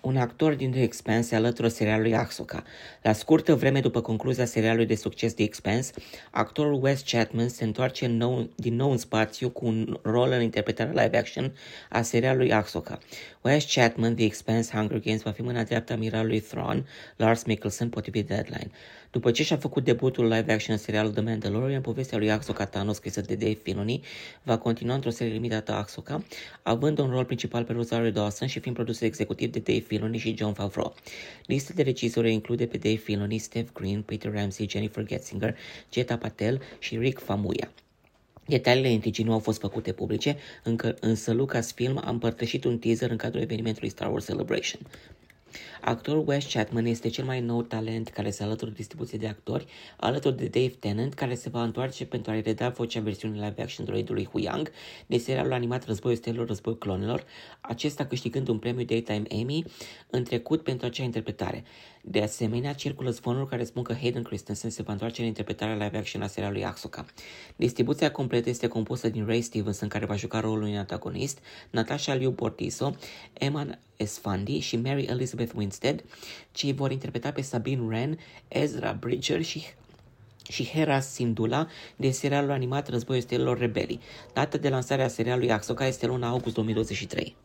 un actor din The Expanse se alătură serialului Ahsoka. La scurtă vreme după concluzia serialului de succes The Expanse, actorul Wes Chatman se întoarce nou, din nou în spațiu cu un rol în interpretarea live action a serialului Ahsoka. Wes Chatman, The Expanse, Hunger Games va fi mâna dreaptă a miralului Thrawn, Lars Mikkelsen, potrivit Deadline. După ce și-a făcut debutul live action în serialul The Mandalorian, povestea lui Ahsoka Tano, scrisă de Dave Filoni, va continua într-o serie limitată Ahsoka, având un rol principal pe Rosario Dawson și fiind produs executiv de Dave Filoni și John Favreau. Lista de regizori include pe Dave Filoni, Steve Green, Peter Ramsey, Jennifer Getzinger, Jeta Patel și Rick Famuya. Detaliile intrigii nu au fost făcute publice, încă, însă Lucasfilm a împărtășit un teaser în cadrul evenimentului Star Wars Celebration. Actorul Wes Chatman este cel mai nou talent care se alătură distribuției de actori, alături de Dave Tennant, care se va întoarce pentru a-i reda vocea versiunii live action droidului Hu Yang de serialul animat Războiul Stelor, Războiul Clonelor, acesta câștigând un premiu Daytime Emmy în trecut pentru acea interpretare. De asemenea, circulă zvonuri care spun că Hayden Christensen se va întoarce în interpretarea live action a serialului Ahsoka. Distribuția completă este compusă din Ray Stevenson, care va juca rolul unui antagonist, Natasha Liu Bortiso, Emma Esfandi și Mary Elizabeth Winstead, cei vor interpreta pe Sabine Wren, Ezra Bridger și și Hera Sindula de serialul animat Războiul Stelelor Rebelii. Data de lansare a serialului Ahsoka este luna august 2023.